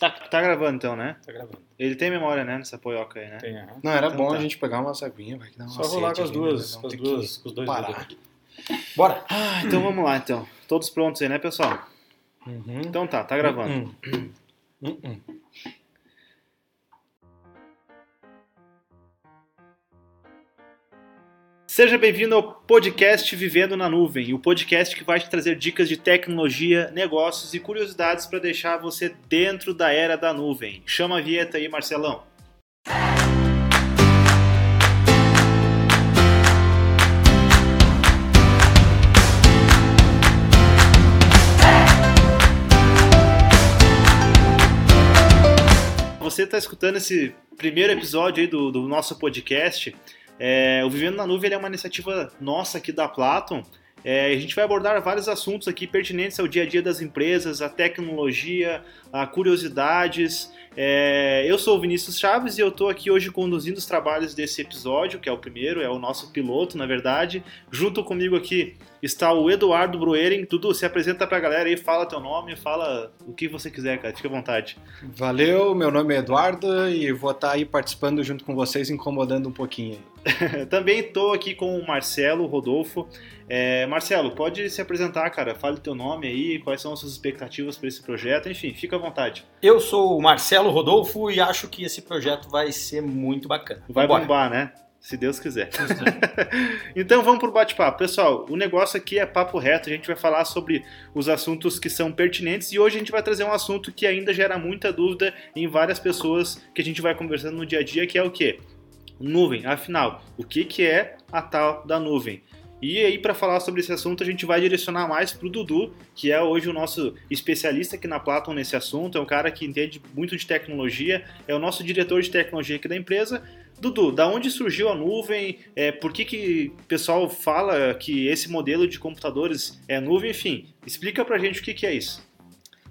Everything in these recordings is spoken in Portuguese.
Tá, tá gravando então, né? Tá gravando. Ele tem memória, né, nessa poioca aí, né? Tem, aham. Não, era Então bom tá. a gente pegar uma aguinha, vai que dá uma Só rolar com as duas, né? com as duas, com os dois parar. dedos. Bora! Ah, então vamos lá, então. Todos prontos aí, né, pessoal? Uhum. Então tá, tá gravando. Hum, hum, Seja bem-vindo ao podcast Vivendo na Nuvem, o podcast que vai te trazer dicas de tecnologia, negócios e curiosidades para deixar você dentro da era da nuvem. Chama a vinheta aí, Marcelão. Você está escutando esse primeiro episódio aí do, do nosso podcast. É, o Vivendo na Nuvem é uma iniciativa nossa aqui da Platon. É, a gente vai abordar vários assuntos aqui pertinentes ao dia a dia das empresas, a tecnologia, a curiosidades. É, eu sou o Vinícius Chaves e eu estou aqui hoje conduzindo os trabalhos desse episódio, que é o primeiro, é o nosso piloto, na verdade. Junto comigo aqui está o Eduardo Brueren. Dudu, se apresenta pra galera aí, fala teu nome, fala o que você quiser, cara, fica à vontade. Valeu, meu nome é Eduardo e vou estar aí participando junto com vocês, incomodando um pouquinho. aí. Também estou aqui com o Marcelo Rodolfo. É, Marcelo, pode se apresentar, cara. Fale teu nome aí, quais são as suas expectativas para esse projeto. Enfim, fica à vontade. Eu sou o Marcelo Rodolfo e acho que esse projeto vai ser muito bacana. Vai Vambora. bombar, né? Se Deus quiser. então vamos pro bate-papo. Pessoal, o negócio aqui é papo reto. A gente vai falar sobre os assuntos que são pertinentes e hoje a gente vai trazer um assunto que ainda gera muita dúvida em várias pessoas que a gente vai conversando no dia a dia, que é o quê? Nuvem. Afinal, o que, que é a tal da nuvem? E aí, para falar sobre esse assunto, a gente vai direcionar mais para o Dudu, que é hoje o nosso especialista aqui na Platon nesse assunto. É um cara que entende muito de tecnologia, é o nosso diretor de tecnologia aqui da empresa. Dudu, da onde surgiu a nuvem? É, por que, que o pessoal fala que esse modelo de computadores é nuvem? Enfim, explica pra gente o que, que é isso.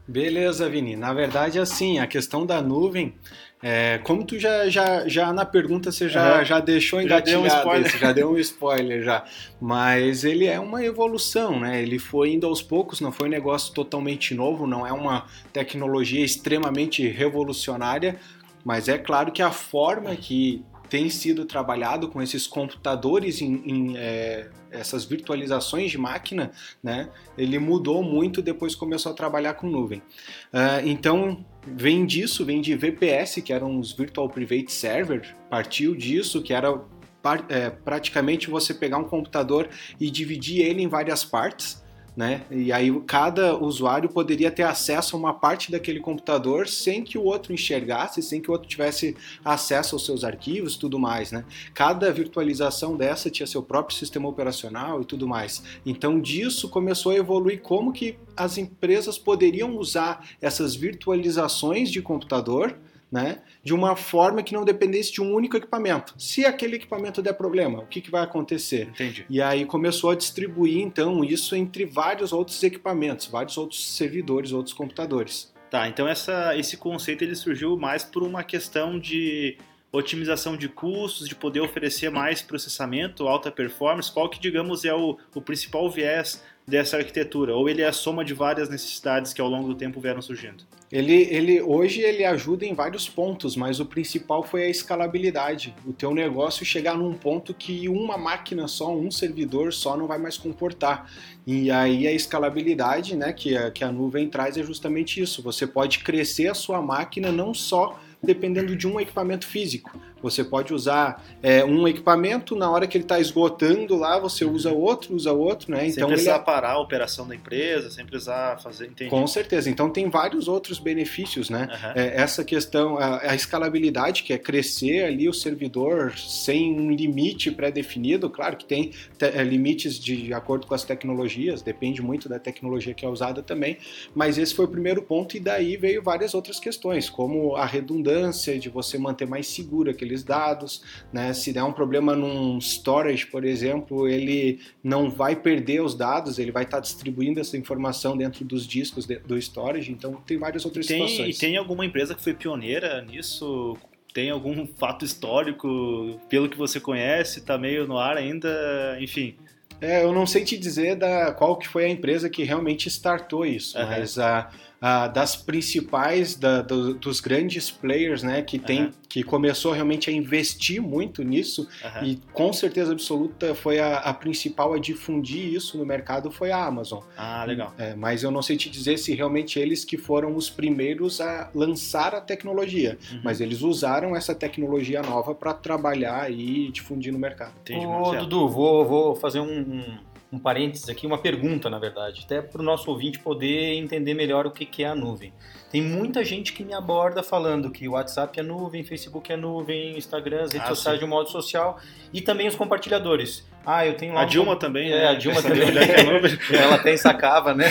Beleza, Vini. Na verdade, assim, a questão da nuvem, é, como tu já, já, já na pergunta você já, Aham. já deixou Já deu um engatilhado, esse, já deu um spoiler já. Mas ele é uma evolução, né? Ele foi indo aos poucos, não foi um negócio totalmente novo, não é uma tecnologia extremamente revolucionária, mas é claro que a forma que tem sido trabalhado com esses computadores em, em, é, essas virtualizações de máquina, né? Ele mudou muito depois começou a trabalhar com nuvem. Ah, então vem disso, vem de VPS, que eram os Virtual Private Server, partiu disso, que era é, praticamente você pegar um computador e dividir ele em várias partes. Né? E aí cada usuário poderia ter acesso a uma parte daquele computador sem que o outro enxergasse, sem que o outro tivesse acesso aos seus arquivos tudo mais, né? Cada virtualização dessa tinha seu próprio sistema operacional e tudo mais. Então disso começou a evoluir como que as empresas poderiam usar essas virtualizações de computador, né, de uma forma que não dependesse de um único equipamento. Se aquele equipamento der problema, o que, que vai acontecer? Entendi. E aí começou a distribuir então isso entre vários outros equipamentos, vários outros servidores, outros computadores. Tá, então essa, esse conceito ele surgiu mais por uma questão de otimização de custos, de poder oferecer mais processamento, alta performance. Qual que, digamos, é o, o principal viés dessa arquitetura? Ou ele é a soma de várias necessidades que ao longo do tempo vieram surgindo? Ele, ele hoje ele ajuda em vários pontos, mas o principal foi a escalabilidade. O teu negócio chegar num ponto que uma máquina só, um servidor só não vai mais comportar. E aí a escalabilidade, né, que a, que a nuvem traz é justamente isso. Você pode crescer a sua máquina não só dependendo de um equipamento físico. Você pode usar é, um equipamento, na hora que ele está esgotando lá, você usa outro, usa outro, né? sem Então ele precisar é- parar a operação da empresa, sem precisar fazer. Entendi. com certeza. Então tem vários outros benefícios, né? Aham. É, essa questão, a, a escalabilidade, que é crescer ali o servidor sem um limite pré-definido, claro que tem te- é, limites de acordo com as tecnologias, depende muito da tecnologia que é usada também, mas esse foi o primeiro ponto e daí veio várias outras questões, como a redundância de você manter mais seguro aqueles dados, né? Se der um problema num storage, por exemplo, ele não vai perder os dados, ele vai estar distribuindo essa informação dentro dos discos de- do storage, então tem várias outras Tem, situações. e tem alguma empresa que foi pioneira nisso? Tem algum fato histórico, pelo que você conhece, tá meio no ar ainda, enfim. É, eu não sei te dizer da qual que foi a empresa que realmente startou isso, Aham. mas a, uh, das principais, da, do, dos grandes players, né, que tem, uhum. que começou realmente a investir muito nisso uhum. e com certeza absoluta foi a, a, principal a difundir isso no mercado foi a Amazon. Ah, legal. É, mas eu não sei te dizer se realmente eles que foram os primeiros a lançar a tecnologia, uhum. mas eles usaram essa tecnologia nova para trabalhar e difundir no mercado. Entendi, Ô, Dudu, vou, vou fazer um, um um parênteses aqui, uma pergunta, na verdade, até para o nosso ouvinte poder entender melhor o que, que é a nuvem. Tem muita gente que me aborda falando que o WhatsApp é nuvem, Facebook é nuvem, Instagram, as redes ah, sociais sim. de um modo social e também os compartilhadores. Ah, eu tenho lá. A Dilma também, é, né? a Dilma também. É Ela até sacava, né?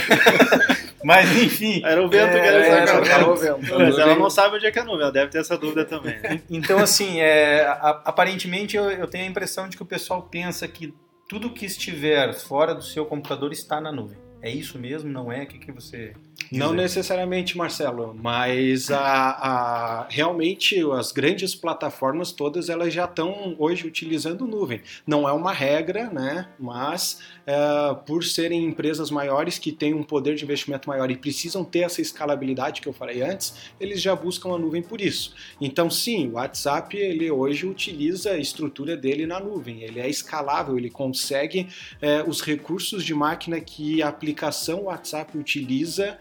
Mas enfim. Era o vento é, que ela sacava. Mas ela não sabe onde é que é a nuvem, ela deve ter essa dúvida também. Então, assim, é, aparentemente eu, eu tenho a impressão de que o pessoal pensa que tudo que estiver fora do seu computador está na nuvem. É isso mesmo? Não é? O que, que você. Não necessariamente, Marcelo, mas a, a, realmente as grandes plataformas todas elas já estão hoje utilizando nuvem. Não é uma regra, né? Mas é, por serem empresas maiores que têm um poder de investimento maior e precisam ter essa escalabilidade que eu falei antes, eles já buscam a nuvem por isso. Então, sim, o WhatsApp ele hoje utiliza a estrutura dele na nuvem. Ele é escalável, ele consegue é, os recursos de máquina que a aplicação WhatsApp utiliza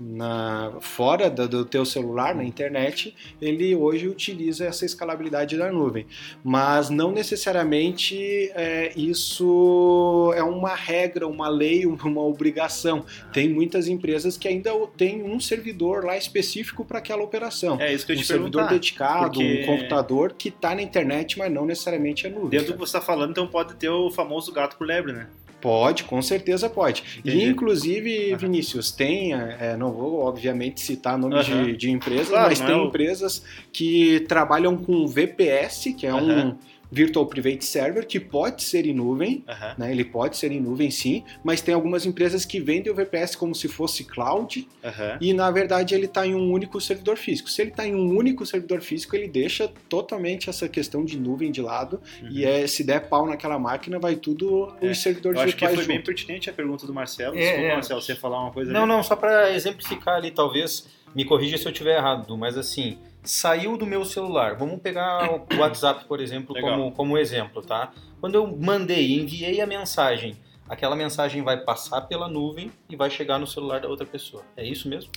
na, fora do, do teu celular, na internet, ele hoje utiliza essa escalabilidade da nuvem. Mas não necessariamente é, isso é uma regra, uma lei, uma obrigação. Tem muitas empresas que ainda têm um servidor lá específico para aquela operação. É isso que eu um te servidor dedicado, porque... um computador que está na internet, mas não necessariamente é nuvem. Dentro do que você está falando, então pode ter o famoso gato por lebre, né? Pode, com certeza pode. Entendi. E inclusive, uhum. Vinícius, tem, é, não vou obviamente citar nomes uhum. de, de, empresas, claro, mas tem é o... empresas que trabalham com VPS, que é uhum. um Virtual Private Server, que pode ser em nuvem, uhum. né? ele pode ser em nuvem sim, mas tem algumas empresas que vendem o VPS como se fosse cloud uhum. e na verdade ele está em um único servidor físico. Se ele está em um único servidor físico, ele deixa totalmente essa questão de nuvem de lado uhum. e é, se der pau naquela máquina, vai tudo é. os servidores Eu acho que foi junto. bem pertinente a pergunta do Marcelo. É, Desculpa, é. Marcelo, você falar uma coisa Não, ali. não, só para exemplificar ali, talvez, me corrija se eu estiver errado, mas assim saiu do meu celular. Vamos pegar o WhatsApp, por exemplo, como, como exemplo, tá? Quando eu mandei, enviei a mensagem, aquela mensagem vai passar pela nuvem e vai chegar no celular da outra pessoa. É isso mesmo?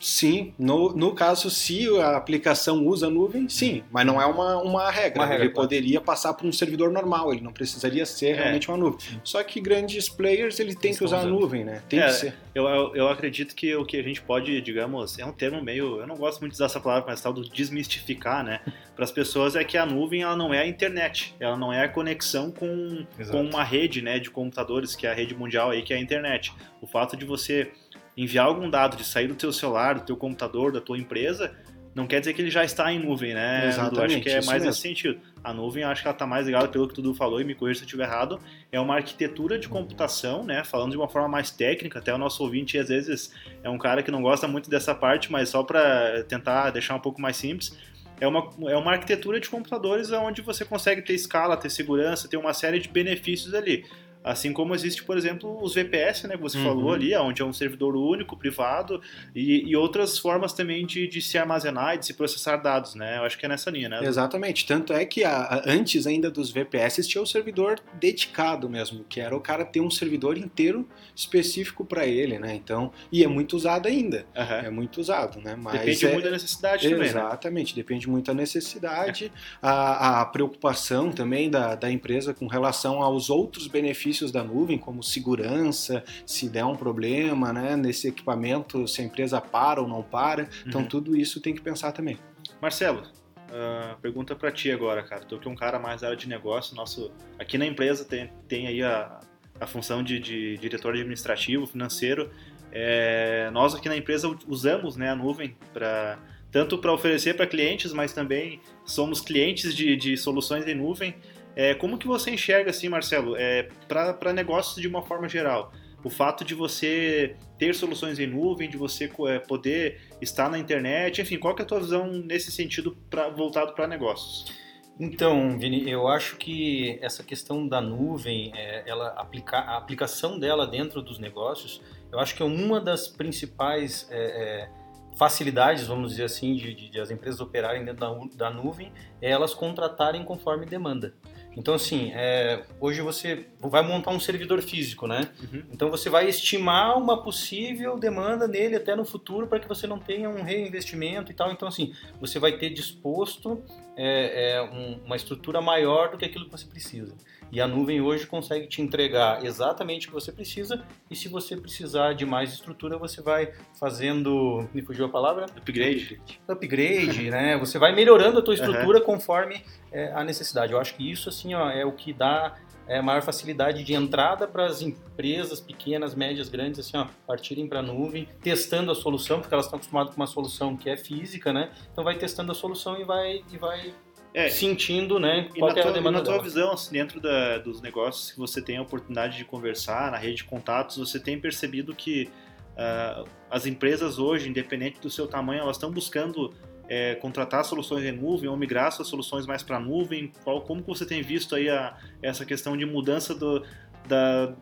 Sim, no, no caso, se a aplicação usa nuvem, sim, mas não é uma, uma regra. Uma regra ele claro. poderia passar por um servidor normal, ele não precisaria ser é. realmente uma nuvem. Só que grandes players, ele tem que usar usando. a nuvem, né? Tem é, que ser. Eu, eu, eu, acredito que o que a gente pode, digamos, é um termo meio. Eu não gosto muito de usar essa palavra, mas tal do desmistificar, né? Para as pessoas é que a nuvem ela não é a internet, ela não é a conexão com, com uma rede né, de computadores, que é a rede mundial aí, que é a internet. O fato de você enviar algum dado de sair do teu celular, do teu computador, da tua empresa, não quer dizer que ele já está em nuvem, né? Exatamente. acho que é mais mesmo. nesse sentido. A nuvem, acho que ela está mais ligada pelo que tu falou, e me corrija se eu estiver errado, é uma arquitetura de computação, né? Falando de uma forma mais técnica, até o nosso ouvinte às vezes é um cara que não gosta muito dessa parte, mas só para tentar deixar um pouco mais simples, é uma, é uma arquitetura de computadores onde você consegue ter escala, ter segurança, ter uma série de benefícios ali. Assim como existe, por exemplo, os VPS, né, que você uhum. falou ali, onde é um servidor único, privado, e, e outras formas também de, de, se armazenar e de se processar dados, né? Eu acho que é nessa linha, né? Exatamente. Tanto é que a, antes ainda dos VPS tinha o servidor dedicado mesmo, que era o cara ter um servidor inteiro específico para ele, né? Então, e é muito usado ainda. Uhum. É muito usado, né? Mas depende é... muito da necessidade também, né? Exatamente, né? depende muito da necessidade, é. a, a preocupação também da, da empresa com relação aos outros benefícios benefícios da nuvem, como segurança, se der um problema né, nesse equipamento, se a empresa para ou não para. Então, uhum. tudo isso tem que pensar também. Marcelo, uh, pergunta para ti agora, cara. Tu que é um cara mais da área de negócio, nosso aqui na empresa tem, tem aí a, a função de, de diretor administrativo, financeiro. É, nós aqui na empresa usamos né, a nuvem para tanto para oferecer para clientes, mas também somos clientes de, de soluções em nuvem. É, como que você enxerga, assim, Marcelo, é, para negócios de uma forma geral? O fato de você ter soluções em nuvem, de você é, poder estar na internet, enfim, qual que é a tua visão nesse sentido pra, voltado para negócios? Então, Vini, eu acho que essa questão da nuvem, é, ela aplica, a aplicação dela dentro dos negócios, eu acho que é uma das principais é, é, facilidades, vamos dizer assim, de, de, de, as empresas operarem dentro da, da nuvem é elas contratarem conforme demanda. Então, assim, é, hoje você vai montar um servidor físico, né? Uhum. Então, você vai estimar uma possível demanda nele até no futuro para que você não tenha um reinvestimento e tal. Então, assim, você vai ter disposto é, é, um, uma estrutura maior do que aquilo que você precisa. E a nuvem hoje consegue te entregar exatamente o que você precisa, e se você precisar de mais estrutura, você vai fazendo. Me fugiu a palavra? Upgrade. Upgrade, né? Você vai melhorando a tua estrutura uhum. conforme é, a necessidade. Eu acho que isso assim ó, é o que dá é, maior facilidade de entrada para as empresas pequenas, médias, grandes, assim, ó, partirem para a nuvem, testando a solução, porque elas estão acostumadas com uma solução que é física, né? Então vai testando a solução e vai, e vai é, sentindo, né? Qual é a demanda. Na tua visão, assim, dentro da, dos negócios que você tem a oportunidade de conversar, na rede de contatos, você tem percebido que uh, as empresas hoje, independente do seu tamanho, elas estão buscando é, contratar soluções em nuvem ou migrar suas soluções mais para nuvem? Qual, como você tem visto aí a, essa questão de mudança do, da,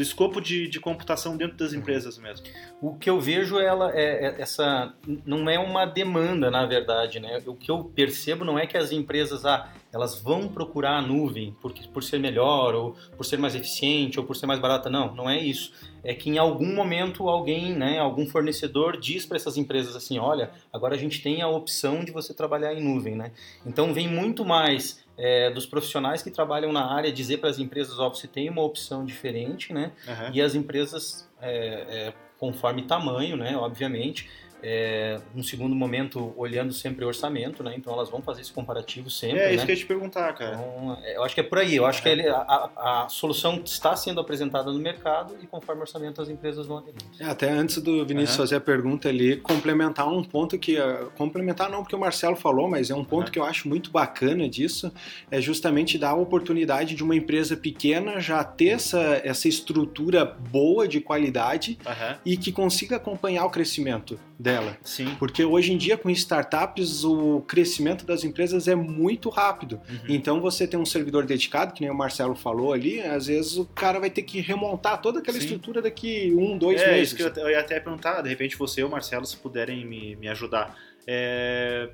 do escopo de, de, computação dentro das empresas mesmo. O que eu vejo ela é, é, essa não é uma demanda na verdade, né? O que eu percebo não é que as empresas ah, elas vão procurar a nuvem porque por ser melhor ou por ser mais eficiente ou por ser mais barata, não, não é isso. É que em algum momento alguém, né, algum fornecedor diz para essas empresas assim, olha, agora a gente tem a opção de você trabalhar em nuvem, né? Então vem muito mais é, dos profissionais que trabalham na área dizer para as empresas, ó, você tem uma opção diferente, né? Uhum. E as empresas, é, é, conforme tamanho, né, obviamente, é, num segundo momento, olhando sempre o orçamento, né? Então elas vão fazer esse comparativo sempre. É isso né? que eu ia te perguntar, cara. Então, é, eu acho que é por aí. Eu acho que ele, a, a, solução está sendo apresentada no mercado e conforme o orçamento as empresas vão aderir. É, até antes do Vinícius uhum. fazer a pergunta ali, complementar um ponto que. Uh, complementar não porque o Marcelo falou, mas é um ponto uhum. que eu acho muito bacana disso, é justamente dar a oportunidade de uma empresa pequena já ter essa, essa estrutura boa de qualidade uhum. e que consiga acompanhar o crescimento dela. Sim. Porque hoje em dia, com startups, o crescimento das empresas é muito rápido. Uhum. Então, você tem um servidor dedicado, que nem o Marcelo falou ali, às vezes o cara vai ter que remontar toda aquela Sim. estrutura daqui um, dois é, meses. Isso que eu ia até perguntar, de repente você ou o Marcelo, se puderem me, me ajudar. É...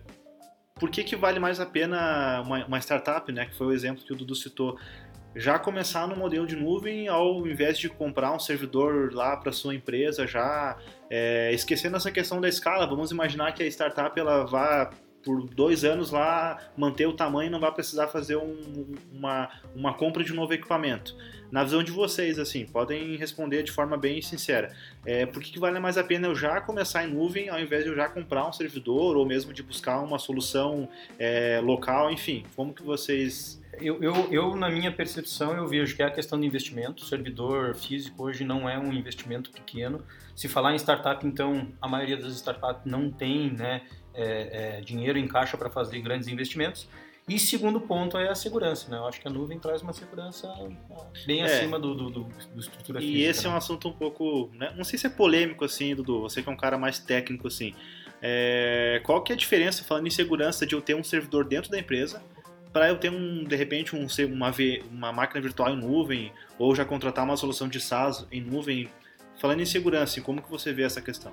Por que, que vale mais a pena uma, uma startup, né? Que foi o exemplo que o Dudu citou já começar no modelo de nuvem ao invés de comprar um servidor lá para sua empresa já é, esquecendo essa questão da escala vamos imaginar que a startup ela vá por dois anos lá manter o tamanho e não vai precisar fazer um, uma, uma compra de um novo equipamento. Na visão de vocês assim podem responder de forma bem sincera. É, por que, que vale mais a pena eu já começar em nuvem ao invés de eu já comprar um servidor ou mesmo de buscar uma solução é, local enfim como que vocês eu, eu, eu, na minha percepção, eu vejo que é a questão de investimento. O servidor físico hoje não é um investimento pequeno. Se falar em startup, então, a maioria das startups não tem né, é, é, dinheiro em caixa para fazer grandes investimentos. E segundo ponto é a segurança, né? Eu acho que a nuvem traz uma segurança bem é. acima do, do, do, do estrutura e física. E esse né? é um assunto um pouco, né? não sei se é polêmico assim, Dudu, você que é um cara mais técnico assim. É... Qual que é a diferença, falando em segurança, de eu ter um servidor dentro da empresa para eu ter um, de repente, um, uma, uma máquina virtual em nuvem ou já contratar uma solução de SaaS em nuvem. Falando em segurança, como que você vê essa questão?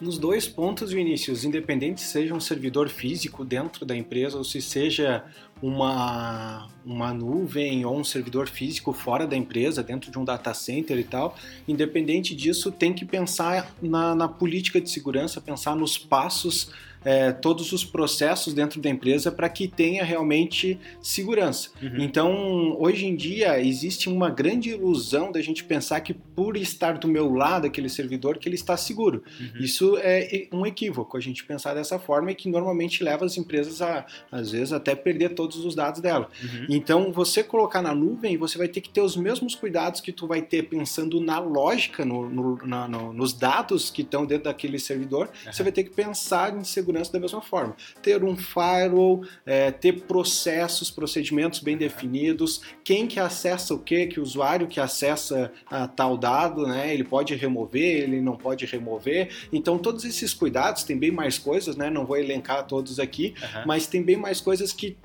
Nos dois pontos, Vinícius, independente se seja um servidor físico dentro da empresa ou se seja uma, uma nuvem ou um servidor físico fora da empresa, dentro de um data center e tal, independente disso, tem que pensar na, na política de segurança, pensar nos passos é, todos os processos dentro da empresa para que tenha realmente segurança. Uhum. Então, hoje em dia, existe uma grande ilusão da gente pensar que por estar do meu lado aquele servidor, que ele está seguro. Uhum. Isso é um equívoco, a gente pensar dessa forma e que normalmente leva as empresas a, às vezes, até perder todos os dados dela. Uhum. Então, você colocar na nuvem, você vai ter que ter os mesmos cuidados que tu vai ter pensando na lógica, no, no, na, no, nos dados que estão dentro daquele servidor, você vai ter que pensar em segurança segurança da mesma forma. Ter um firewall, é, ter processos, procedimentos bem definidos, quem que acessa o que, que o usuário que acessa a tal dado, né, ele pode remover, ele não pode remover. Então todos esses cuidados, tem bem mais coisas, né, não vou elencar todos aqui, uhum. mas tem bem mais coisas que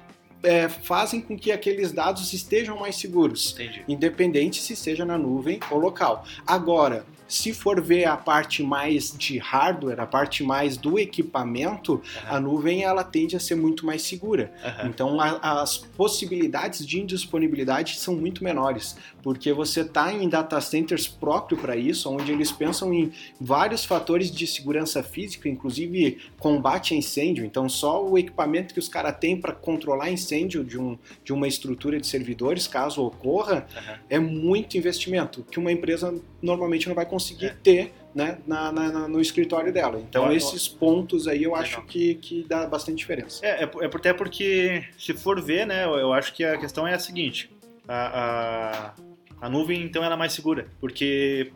é, fazem com que aqueles dados estejam mais seguros, Entendi. independente se seja na nuvem ou local. Agora, se for ver a parte mais de hardware, a parte mais do equipamento, a nuvem ela tende a ser muito mais segura. Aham. Então a- as possibilidades de indisponibilidade são muito menores, porque você está em data centers próprio para isso, onde eles pensam em vários fatores de segurança física, inclusive combate a incêndio. Então só o equipamento que os caras têm para controlar incêndio de, um, de uma estrutura de servidores, caso ocorra, Aham. é muito investimento que uma empresa normalmente não vai conseguir É. ter. Né, na- na- na- no escritório dela. Então, ó. esses pontos aí eu Legal. acho que, que dá bastante diferença. É, é, é até porque, se for ver, né, eu, eu acho que a questão é a seguinte: a, a, a nuvem, então, ela é mais segura, porque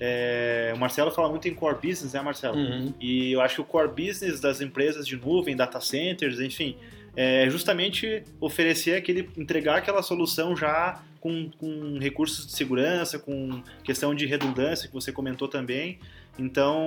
é, o Marcelo fala muito em core business, né, Marcelo? Uhum. E eu acho que o core business das empresas de nuvem, data centers, enfim, é justamente oferecer aquele, entregar aquela solução já com, com recursos de segurança, com questão de redundância que você comentou também. Então,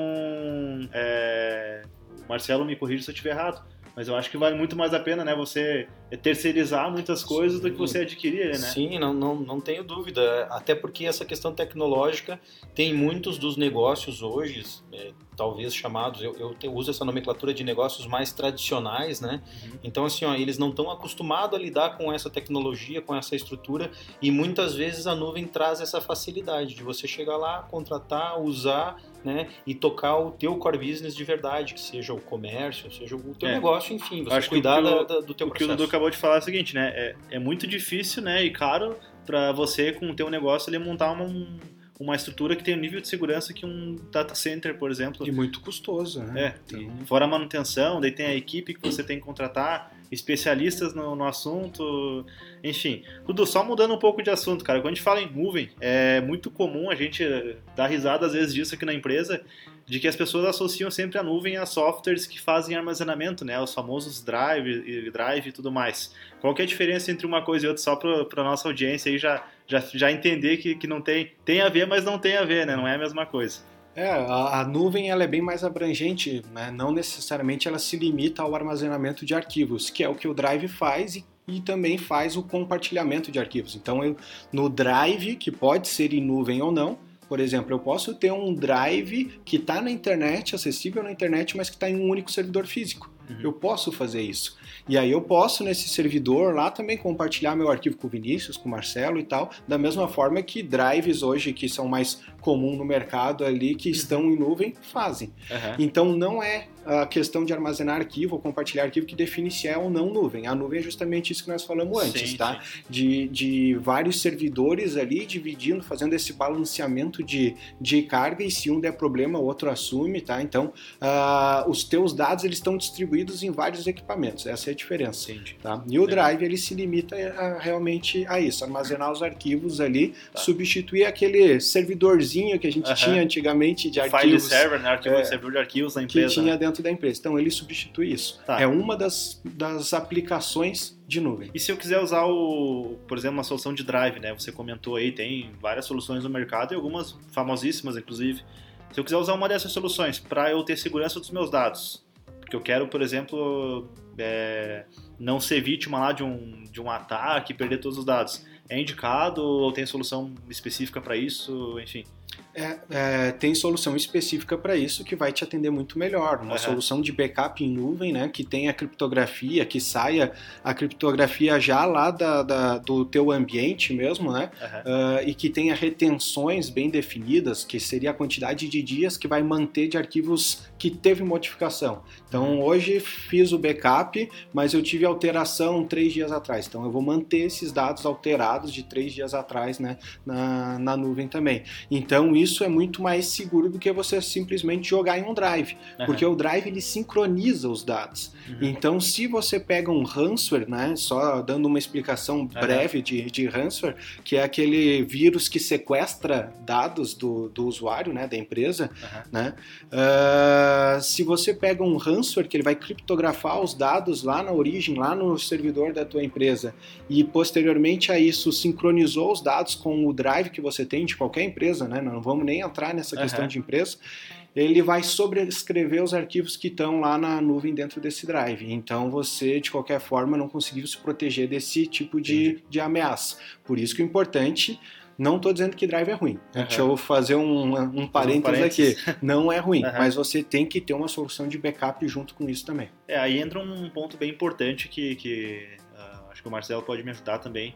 é, Marcelo me corrija se eu estiver errado, mas eu acho que vale muito mais a pena, né, você terceirizar muitas coisas do que você adquirir, né? Sim, não, não, não tenho dúvida. Até porque essa questão tecnológica tem muitos dos negócios hoje, é, talvez chamados, eu, eu te- uso essa nomenclatura de negócios mais tradicionais, né? Uhum. Então, assim, ó, eles não estão acostumados a lidar com essa tecnologia, com essa estrutura, e muitas vezes a nuvem traz essa facilidade de você chegar lá, contratar, usar, né? E tocar o teu core business de verdade, que seja o comércio, seja o teu É. negócio, enfim, você Acho que cuidar o que o- da- da- do teu O que o processo. Dudu acabou de falar é o seguinte, né? É, é muito difícil, né? E caro para você, com o teu negócio, ele montar uma, um- uma estrutura que tenha o nível de segurança que um data center, por exemplo. E muito custoso, né? É, Então, fora a manutenção, daí tem a equipe que você tem que contratar, especialistas no, no assunto, enfim. Dudu, só mudando um pouco de assunto, cara, quando a gente fala em nuvem, é muito comum a gente dar risada às vezes disso aqui na empresa, de que as pessoas associam sempre a nuvem a softwares que fazem armazenamento, né, os famosos drive e drive e tudo mais. Qual é a diferença entre uma coisa e outra, só para nossa audiência aí já, já, já entender que, que não tem, tem a ver, mas não tem a ver, né, não é a mesma coisa. É, a, a nuvem ela é bem mais abrangente, né? não necessariamente ela se limita ao armazenamento de arquivos, que é o que o Drive faz e, e também faz o compartilhamento de arquivos. Então, eu, no Drive, que pode ser em nuvem ou não, por exemplo, eu posso ter um Drive que está na internet, acessível na internet, mas que está em um único servidor físico. Uhum. Eu posso fazer isso. E aí eu posso, nesse servidor lá, também compartilhar meu arquivo com o Vinícius, com o Marcelo e tal, da mesma forma que drives hoje, que são mais comum no mercado ali, que estão em nuvem, fazem. Aham. Então não é a questão de armazenar arquivo ou compartilhar arquivo que define se é ou não nuvem. A nuvem é justamente isso que nós falamos antes, Sim, tá? sim. De, de vários servidores ali dividindo, fazendo esse balanceamento de, de carga e se um der problema, o outro assume, tá? Então ah, os teus dados eles estão distribuídos em vários equipamentos. Essa é a diferença. Entendi. Tá? E o. Drive ele se limita a- realmente a isso, armazenar os arquivos ali, Tá. substituir aquele servidorzinho que a gente Aham. tinha antigamente de File arquivos server, né? Arquivo, é, servidor de arquivos da que empresa. tinha né? Dentro da empresa. Então ele substitui isso. Tá. É uma das, das aplicações de nuvem. E se eu quiser usar o, por exemplo, uma solução de drive, né? Você comentou aí, tem várias soluções no mercado e algumas famosíssimas, inclusive. Se eu quiser usar uma dessas soluções para eu ter segurança dos meus dados, porque eu quero, por exemplo, é, não ser vítima lá de um, de um ataque, perder todos os dados, é indicado ou tem solução específica para isso? Enfim. É, é, tem solução específica para isso que vai te atender muito melhor. Uma Aham. solução de backup em nuvem, né, que tenha criptografia, que saia a criptografia já lá da, da- do teu ambiente mesmo, né, Aham. ah, e que tenha retenções bem definidas, que seria a quantidade de dias que vai manter de arquivos que teve modificação. Então hoje fiz o backup, mas eu tive alteração três dias atrás. Então eu vou manter esses dados alterados de três dias atrás, né, na, na nuvem também. Então isso é muito mais seguro do que você simplesmente jogar em um drive, Aham. porque o drive ele sincroniza os dados. Uhum. Então se você pega um ransomware, né, só dando uma explicação breve de, de ransomware, que é aquele vírus que sequestra dados do, do usuário, né, da empresa, né? Ah, se você pega um ransomware que ele vai criptografar os dados lá na origem, lá no servidor da tua empresa, e posteriormente a isso sincronizou os dados com o drive que você tem de qualquer empresa, né? Não vamos nem entrar nessa Aham. questão de empresa. ele vai sobrescrever os arquivos que estão lá na nuvem dentro desse drive. Então você, de qualquer forma, não conseguiu se proteger desse tipo de, de ameaça. Por isso que o importante não estou dizendo que drive é ruim. Uhum. Deixa eu fazer um, um parênteses, um parênteses. aqui. Não é ruim, uhum. mas você tem que ter uma solução de backup junto com isso também. É, aí entra um ponto bem importante que, que uh, acho que o Marcelo pode me ajudar também,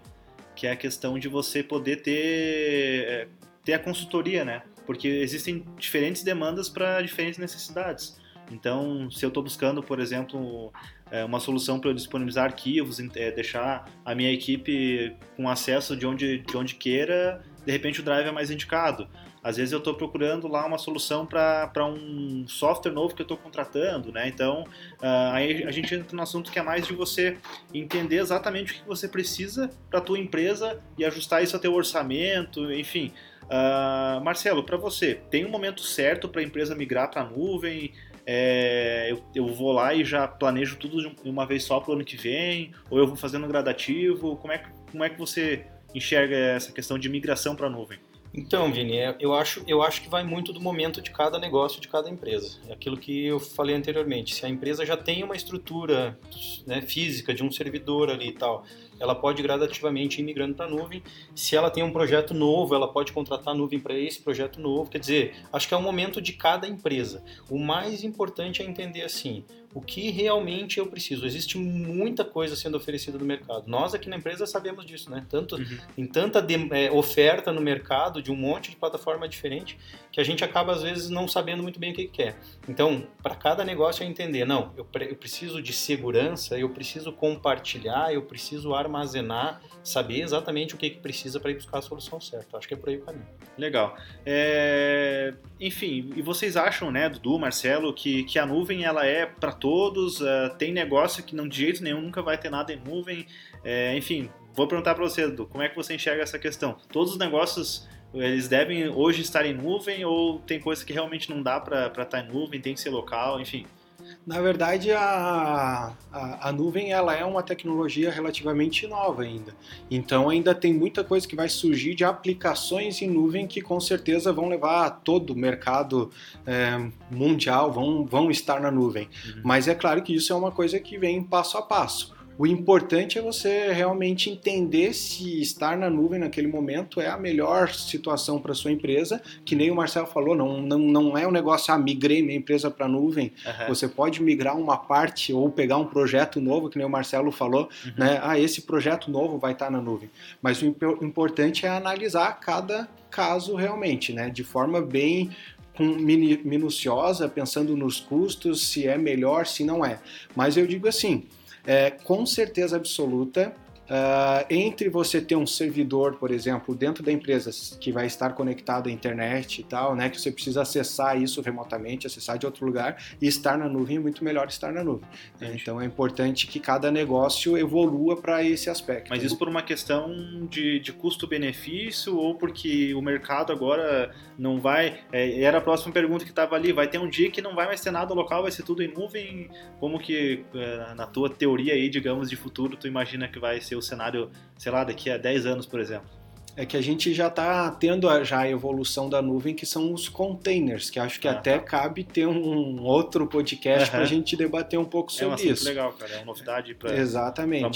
que é a questão de você poder ter, é, ter a consultoria, né? Porque existem diferentes demandas para diferentes necessidades. Então, se eu estou buscando, por exemplo, é, uma solução para eu disponibilizar arquivos, é, deixar a minha equipe com acesso de onde, de onde queira, de repente o Drive é mais indicado. Às vezes eu estou procurando lá uma solução para um software novo que eu estou contratando, né? Então, uh, aí a gente entra no assunto que é mais de você entender exatamente o que você precisa para a tua empresa e ajustar isso ao teu orçamento, enfim. Uh, Marcelo, para você, tem um momento certo para a empresa migrar para a nuvem? é, eu, eu, vou lá e já planejo tudo de uma vez só para o ano que vem, ou eu vou fazendo gradativo? Como é, como é que você enxerga essa questão de migração para a nuvem? Então, Vini, é, eu acho, eu acho que vai muito do momento de cada negócio, de cada empresa. É aquilo que eu falei anteriormente. Se a empresa já tem uma estrutura né, física de um servidor ali e tal, ela pode gradativamente ir migrando para a nuvem. Se ela tem um projeto novo, ela pode contratar a nuvem para esse projeto novo. Quer dizer, acho que é o momento de cada empresa. O mais importante é entender assim, o que realmente eu preciso. Existe muita coisa sendo oferecida no mercado. Nós aqui na empresa sabemos disso, né? Tanto uhum. em tanta de, é, oferta no mercado de um monte de plataforma diferente que a gente acaba às vezes não sabendo muito bem o que quer. Então, para cada negócio é entender, não, eu, eu preciso de segurança, eu preciso compartilhar, eu preciso armazenar, saber exatamente o que, que precisa para ir buscar a solução certa. Acho que é por aí o caminho. Legal. É... Enfim, e vocês acham, né, Dudu, Marcelo, que, que a nuvem ela é para todos? Uh, tem negócio que não de jeito nenhum nunca vai ter nada em nuvem? É, enfim, vou perguntar para você, Dudu, como é que você enxerga essa questão? Todos os negócios eles devem hoje estar em nuvem ou tem coisa que realmente não dá para estar tá em nuvem, tem que ser local, enfim? Na verdade, a, a, a, nuvem ela é uma tecnologia relativamente nova ainda. Então, ainda tem muita coisa que vai surgir de aplicações em nuvem que com certeza vão levar todo o mercado é, mundial, vão, vão estar na nuvem. Uhum. Mas é claro que isso é uma coisa que vem passo a passo. O importante é você realmente entender se estar na nuvem naquele momento é a melhor situação para sua empresa, que nem o Marcelo falou, não, não, não é um negócio, ah, migrei minha empresa para nuvem. Uhum. Você pode migrar uma parte ou pegar um projeto novo, que nem o Marcelo falou, uhum. né? Ah, esse projeto novo vai estar na nuvem. Mas o importante é analisar cada caso realmente, né? De forma bem minuciosa, pensando nos custos, se é melhor, se não é. Mas eu digo assim, é, com certeza absoluta, Uh, entre você ter um servidor, por exemplo, dentro da empresa que vai estar conectado à internet e tal, né, que você precisa acessar isso remotamente, acessar de outro lugar e estar na nuvem é muito melhor estar na nuvem. Né? Então é importante que cada negócio evolua para esse aspecto. Mas isso por uma questão de, de custo-benefício ou porque o mercado agora não vai. É, era a próxima pergunta que estava ali. Vai ter um dia que não vai mais ter nada local, vai ser tudo em nuvem. Como que é, na tua teoria aí, digamos, de futuro, tu imagina que vai ser o cenário, sei lá, daqui a 10 anos, por exemplo? É que a gente já está tendo a, já a evolução da nuvem, que são os containers, que acho que ah, até tá. cabe ter um outro podcast uhum. para a gente debater um pouco sobre é isso. legal, cara. É uma novidade para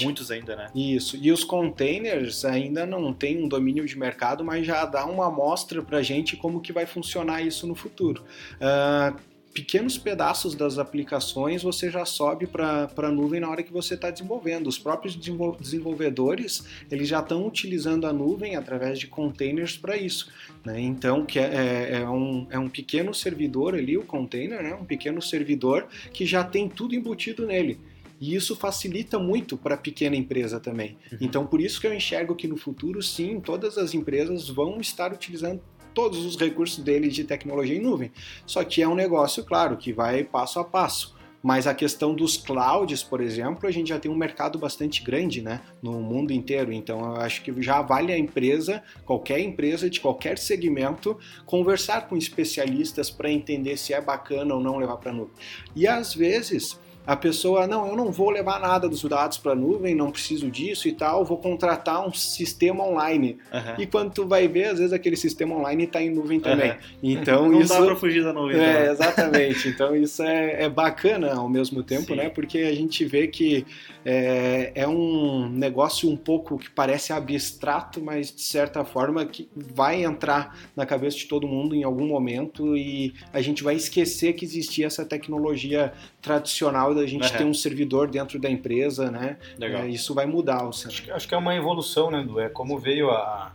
muitos ainda, né? Isso. E os containers ainda não tem um domínio de mercado, mas já dá uma amostra para a gente como que vai funcionar isso no futuro. Uh, pequenos pedaços das aplicações você já sobe para a nuvem na hora que você está desenvolvendo. Os próprios desenvolvedores eles já estão utilizando a nuvem através de containers para isso. Né? Então, que é, é, é, um, é um pequeno servidor ali, o container, né? um pequeno servidor que já tem tudo embutido nele. E isso facilita muito para a pequena empresa também. Uhum. Então, por isso que eu enxergo que no futuro, sim, todas as empresas vão estar utilizando todos os recursos dele de tecnologia em nuvem. Só que é um negócio, claro, que vai passo a passo. Mas a questão dos clouds, por exemplo, a gente já tem um mercado bastante grande né, no mundo inteiro. Então eu acho que já vale a empresa, qualquer empresa de qualquer segmento, conversar com especialistas para entender se é bacana ou não levar para a nuvem. E às vezes a pessoa, não, eu não vou levar nada dos dados para a nuvem, não preciso disso e tal, vou contratar um sistema online. Uhum. E quando tu vai ver, às vezes aquele sistema online está em nuvem também. Uhum. Então não isso dá para fugir da nuvem. é, exatamente. Então isso é, é, bacana ao mesmo tempo, Sim. né? Porque a gente vê que é, é um negócio um pouco que parece abstrato, mas de certa forma que vai entrar na cabeça de todo mundo em algum momento e a gente vai esquecer que existia essa tecnologia tradicional da gente Uhum. ter um servidor dentro da empresa, né? Legal. É, isso vai mudar o Acho, que- acho que é uma evolução, né, Edu? É como veio a,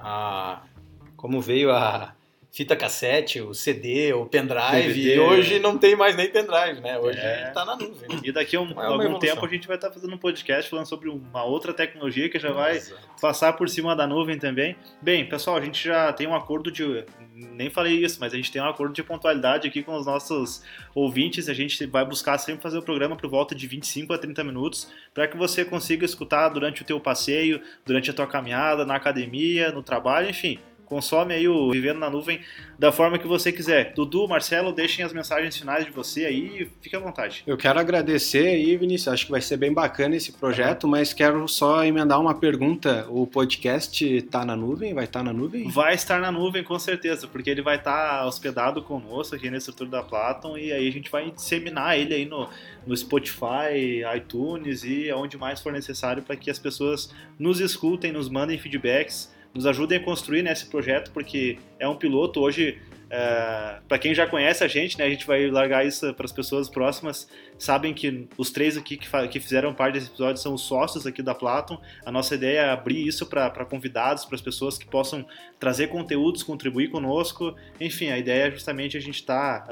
a como veio a fita cassete, o CD, o pendrive, DVD, e hoje não tem mais nem pendrive, né? Hoje É. tá na nuvem. né? E daqui a um, É algum evolução. tempo a gente vai estar fazendo um podcast falando sobre uma outra tecnologia que já vai passar por cima da nuvem também. Bem, pessoal, a gente já tem um acordo de. Nem falei isso, mas a gente tem um acordo de pontualidade aqui com os nossos ouvintes. A gente vai buscar sempre fazer o programa por volta de 25 a 30 minutos para que você consiga escutar durante o teu passeio, durante a tua caminhada, na academia, no trabalho, enfim. Consome aí o Vivendo na Nuvem da forma que você quiser. Dudu, Marcelo, deixem as mensagens finais de você aí e fique à vontade. Eu quero agradecer aí, Vinícius. Acho que vai ser bem bacana esse projeto, mas quero só emendar uma pergunta. O podcast tá na nuvem? Vai estar na nuvem? Vai estar na nuvem com certeza, porque ele vai estar hospedado conosco aqui na estrutura da Platon e aí a gente vai disseminar ele aí no, no Spotify, iTunes e aonde mais for necessário para que as pessoas nos escutem, nos mandem feedbacks, nos ajudem a construir nesse projeto, porque é um piloto hoje. para quem já conhece a gente, né, a gente vai largar isso para as pessoas próximas. Sabem que os três aqui que, que fizeram parte desse episódio são os sócios aqui da Platon. A nossa ideia é abrir isso para convidados, para as pessoas que possam trazer conteúdos, contribuir conosco. Enfim, a ideia é justamente a gente estar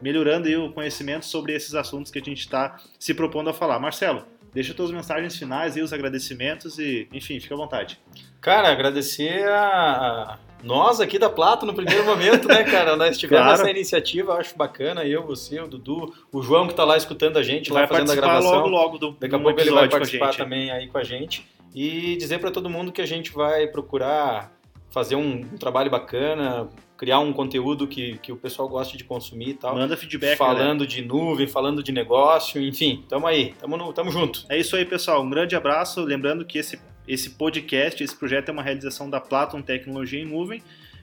melhorando aí o conhecimento sobre esses assuntos que a gente está se propondo a falar. Marcelo, deixa suas mensagens finais e os agradecimentos e, enfim, fica à vontade. Cara, agradecer a, nós aqui da Plato no primeiro momento, né, cara? Nós tivemos Claro. essa iniciativa, eu acho bacana. Eu, você, o Dudu, o João que tá lá escutando a gente, vai lá fazendo a gravação. logo, logo do Daqui a pouco ele vai participar também aí com a gente. E dizer para todo mundo que a gente vai procurar fazer um, um trabalho bacana, criar um conteúdo que, que o pessoal goste de consumir e tal. Manda feedback, galera. falando de nuvem, falando de negócio, enfim, tamo aí, tamo, no, tamo junto. É isso aí, pessoal. Um grande abraço. Lembrando que esse, esse podcast, esse projeto é uma realização da Platon Tecnologia em Nuvem.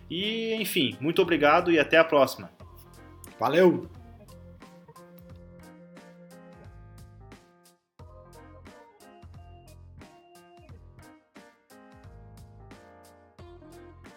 E, enfim, muito obrigado e até a próxima. Valeu!